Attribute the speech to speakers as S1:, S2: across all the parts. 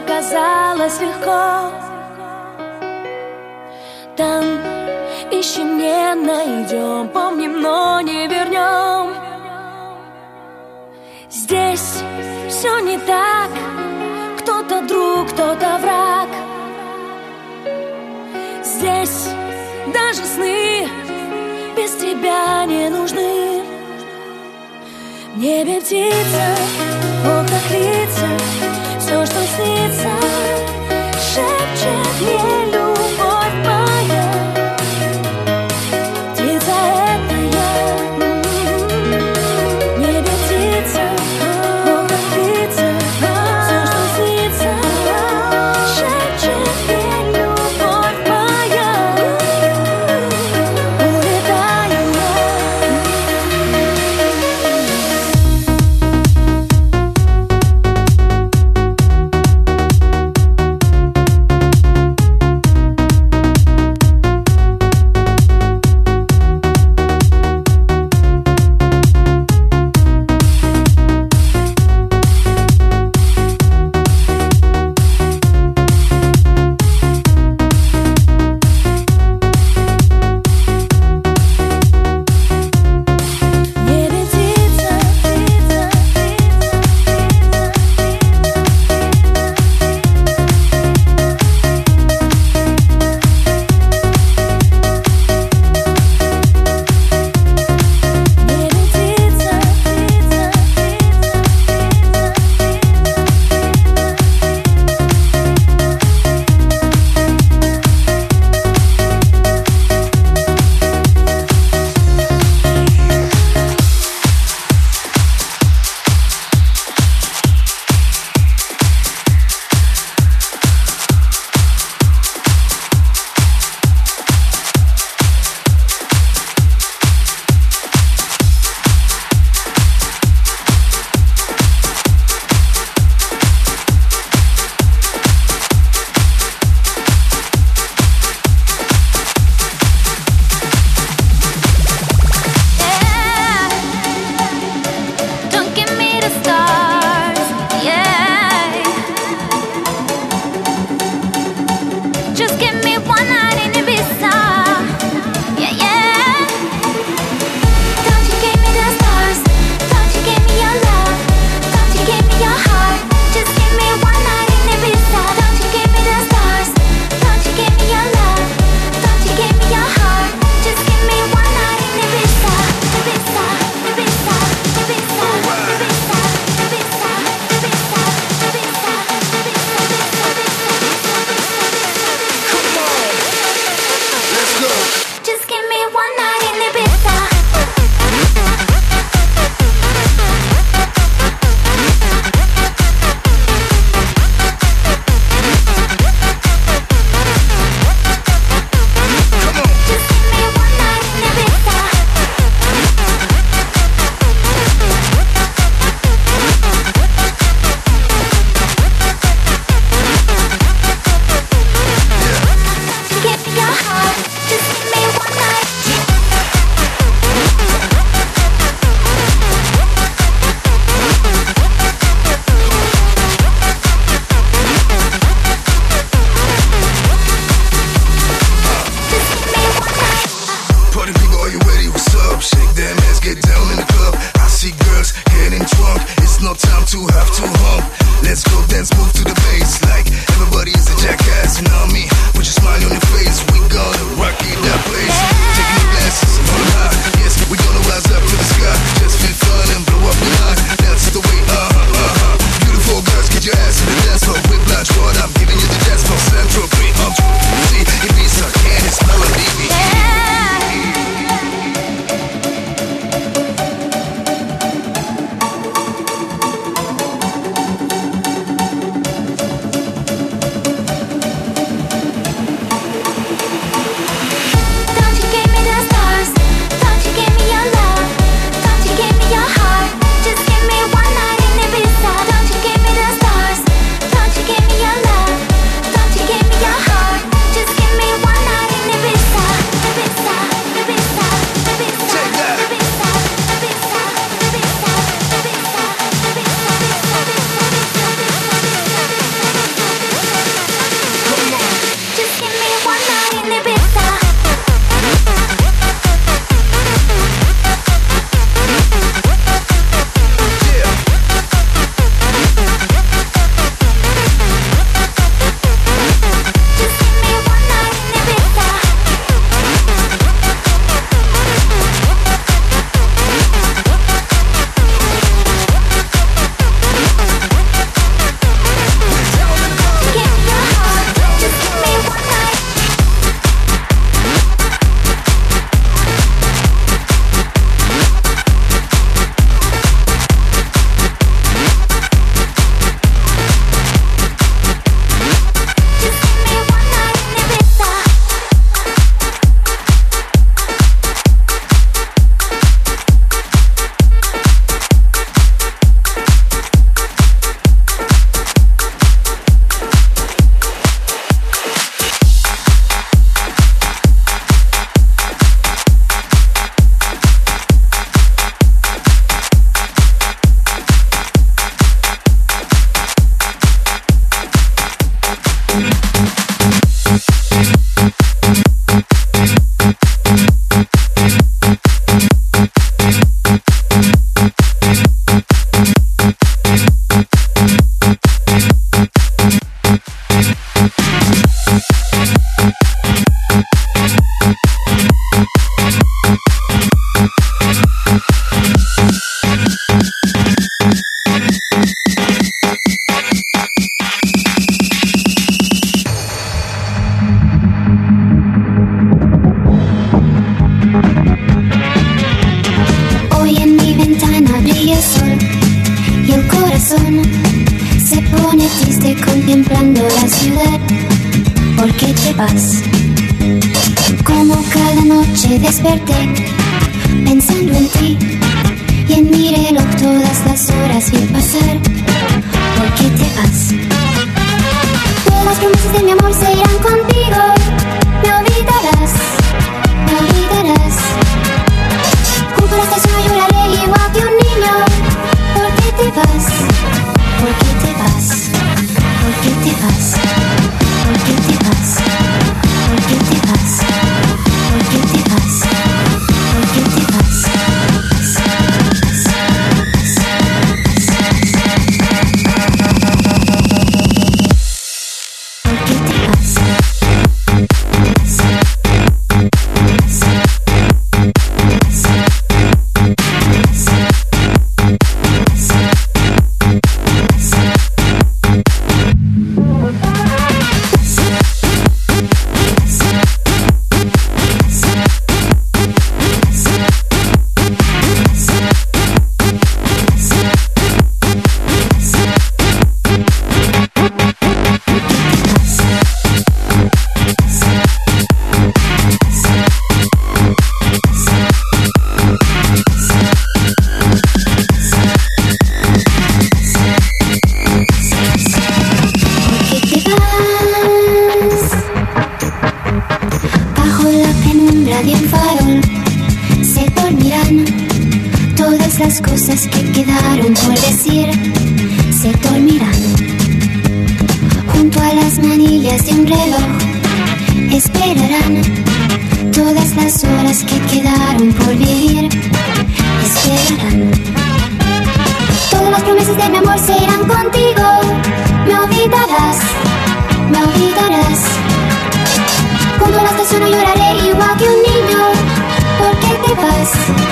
S1: казалось легко. Там ищем, не найдем, помним, но не вернем. Здесь все не так, кто-то друг, кто-то враг. Здесь даже сны без тебя не нужны. В небе птица, в окнах лица, все, что снится, шепчет мне desperté pensando en ti y en mi reloj todas las horas vi pasar. ¿Por qué te vas?
S2: Todas las promesas de mi amor se irán contigo. noches de mi amor serán contigo. Me
S3: olvidarás, me olvidarás. Cuando
S2: las te lloraré igual que un niño. ¿Por qué te vas?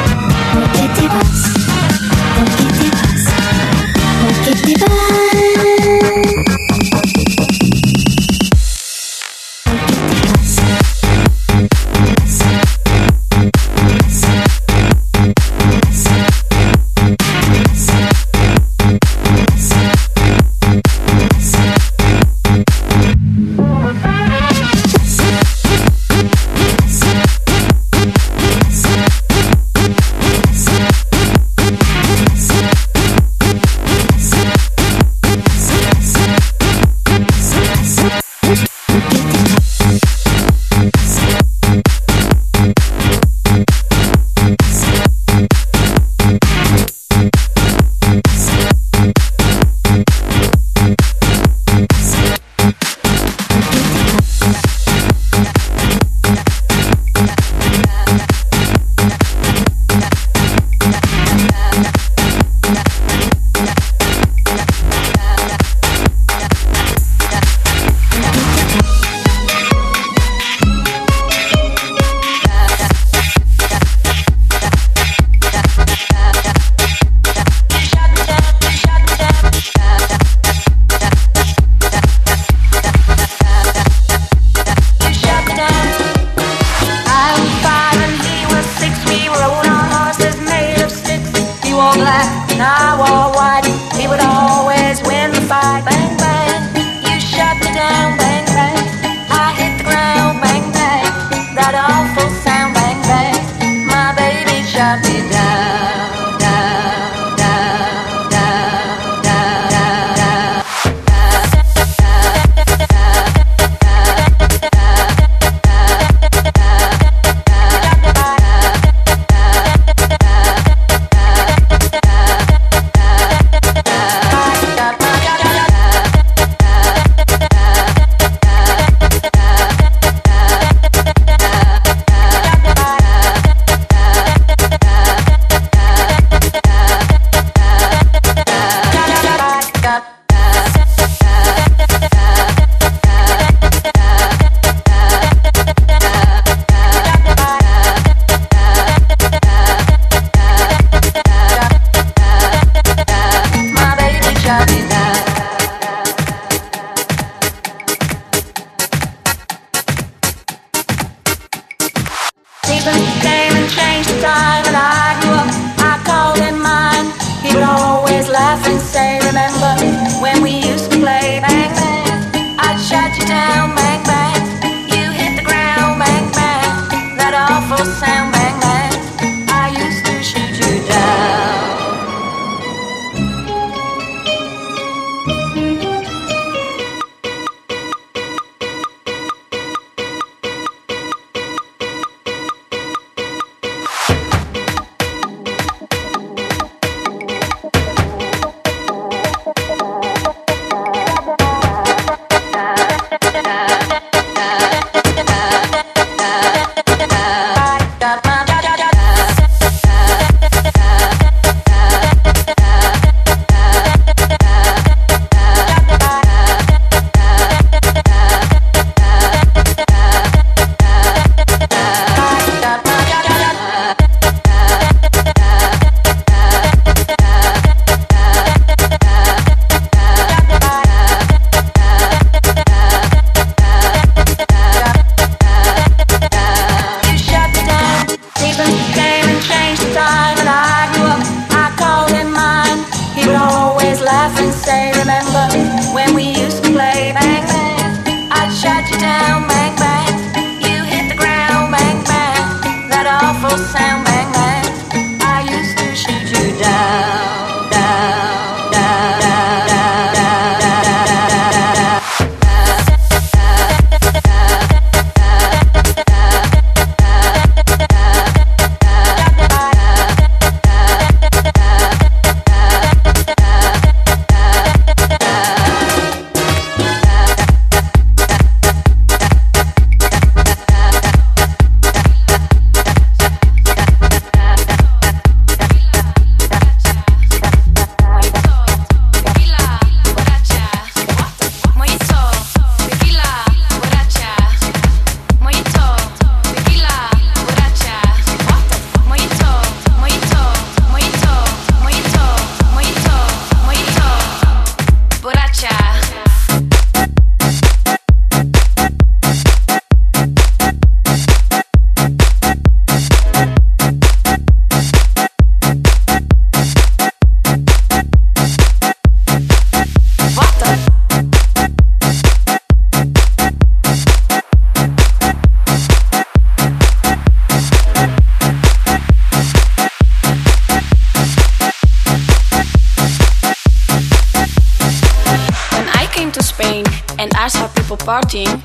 S3: Partying,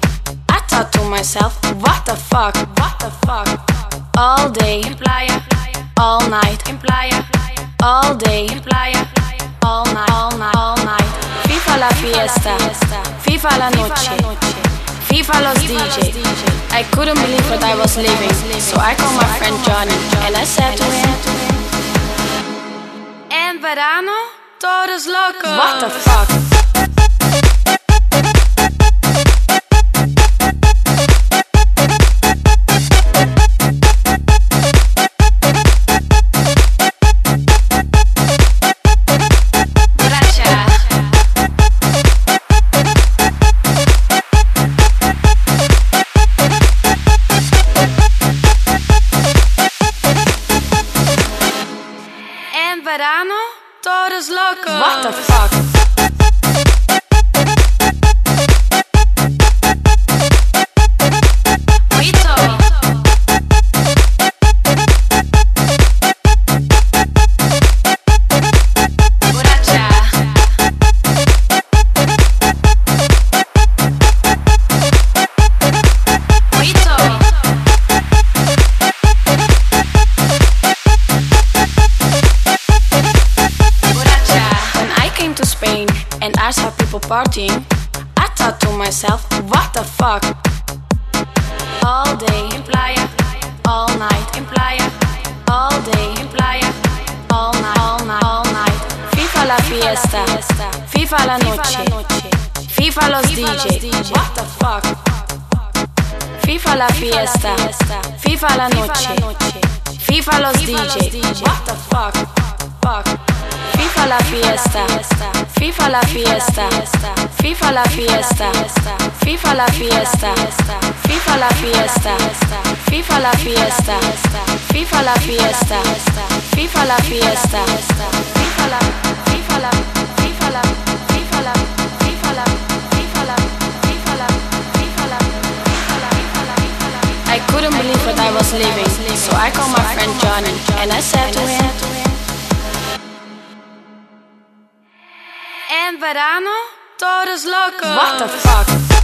S3: I thought to myself, what the fuck, what the fuck? All day all night. All day all night, all night, all night. FIFA la fiesta, FIFA la noche, FIFA los DJ. I couldn't believe what I was living, so I called my friend Johnny and I said to him, En verano, todos locos. What the fuck? What the fuck? Partying, I thought to myself, what the fuck? All day in playa, all night in playa, all day in playa, all night, all night, all night. FIFA la fiesta, FIFA la noche, FIFA los DJ. What the fuck? FIFA la fiesta, FIFA la noche, FIFA los DJ. What the fuck? Fuck. FIFA la fiesta, FIFA la fiesta, FIFA la fiesta, FIFA la fiesta, FIFA la fiesta, FIFA la fiesta, FIFA la fiesta, FIFA la fiesta, FIFA la, FIFA la, FIFA la, FIFA la, FIFA la, FIFA la, FIFA la, FIFA la, I couldn't believe what I was living, so I called my friend Johnny and I said to him. En verano, todos locos. What the fuck?